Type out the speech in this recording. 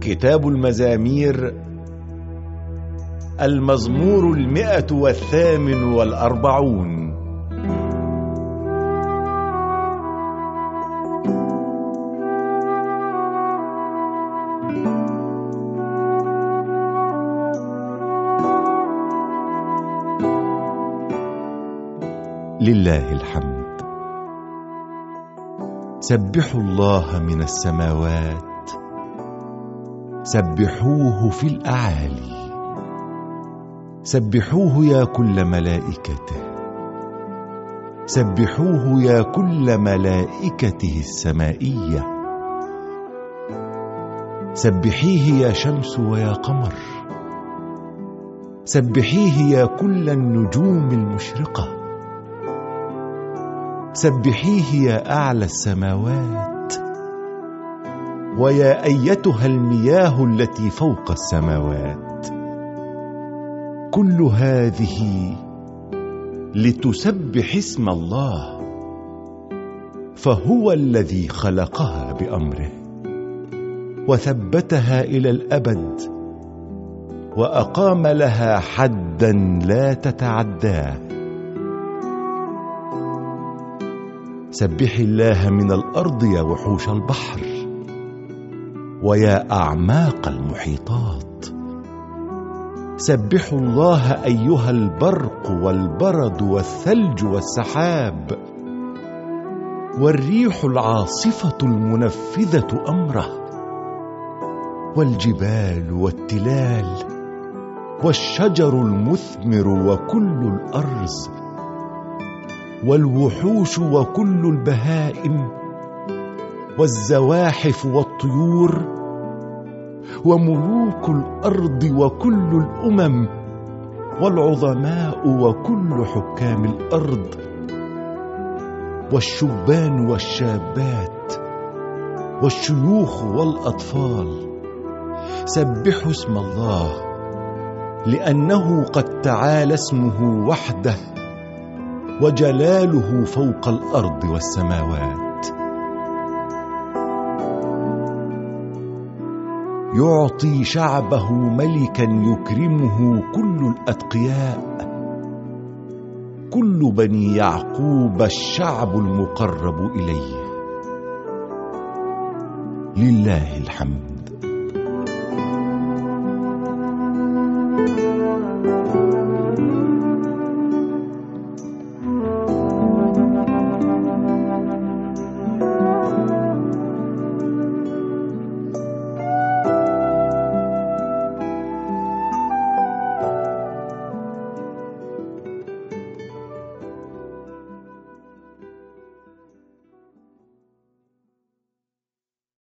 كتاب المزامير المزمور المئة والثامن والأربعون. لله الحمد. سبحوا الله من السماوات. سبحوه في الأعالي. سبحوه يا كل ملائكته. سبحوه يا كل ملائكته السمائية. سبحيه يا شمس ويا قمر. سبحيه يا كل النجوم المشرقة. سبحيه يا أعلى السماوات. ويا أيتها المياه التي فوق السماوات. كل هذه لتسبح اسم الله. فهو الذي خلقها بأمره. وثبتها إلى الأبد. وأقام لها حدا لا تتعداه. سبحي الله من الأرض يا وحوش البحر. ويا أعماق المحيطات. سبحوا الله أيها البرق والبرد والثلج والسحاب. والريح العاصفة المنفذة أمره. والجبال والتلال. والشجر المثمر وكل الأرز. والوحوش وكل البهائم والزواحف والطيور وملوك الأرض وكل الأمم والعظماء وكل حكام الأرض والشبان والشابات والشيوخ والأطفال. سبحوا اسم الله لأنه قد تعالى اسمه وحده. وجلاله فوق الأرض والسماوات. يعطي شعبه ملكا يكرمه كل الأتقياء. كل بني يعقوب الشعب المقرب إليه. لله الحمد.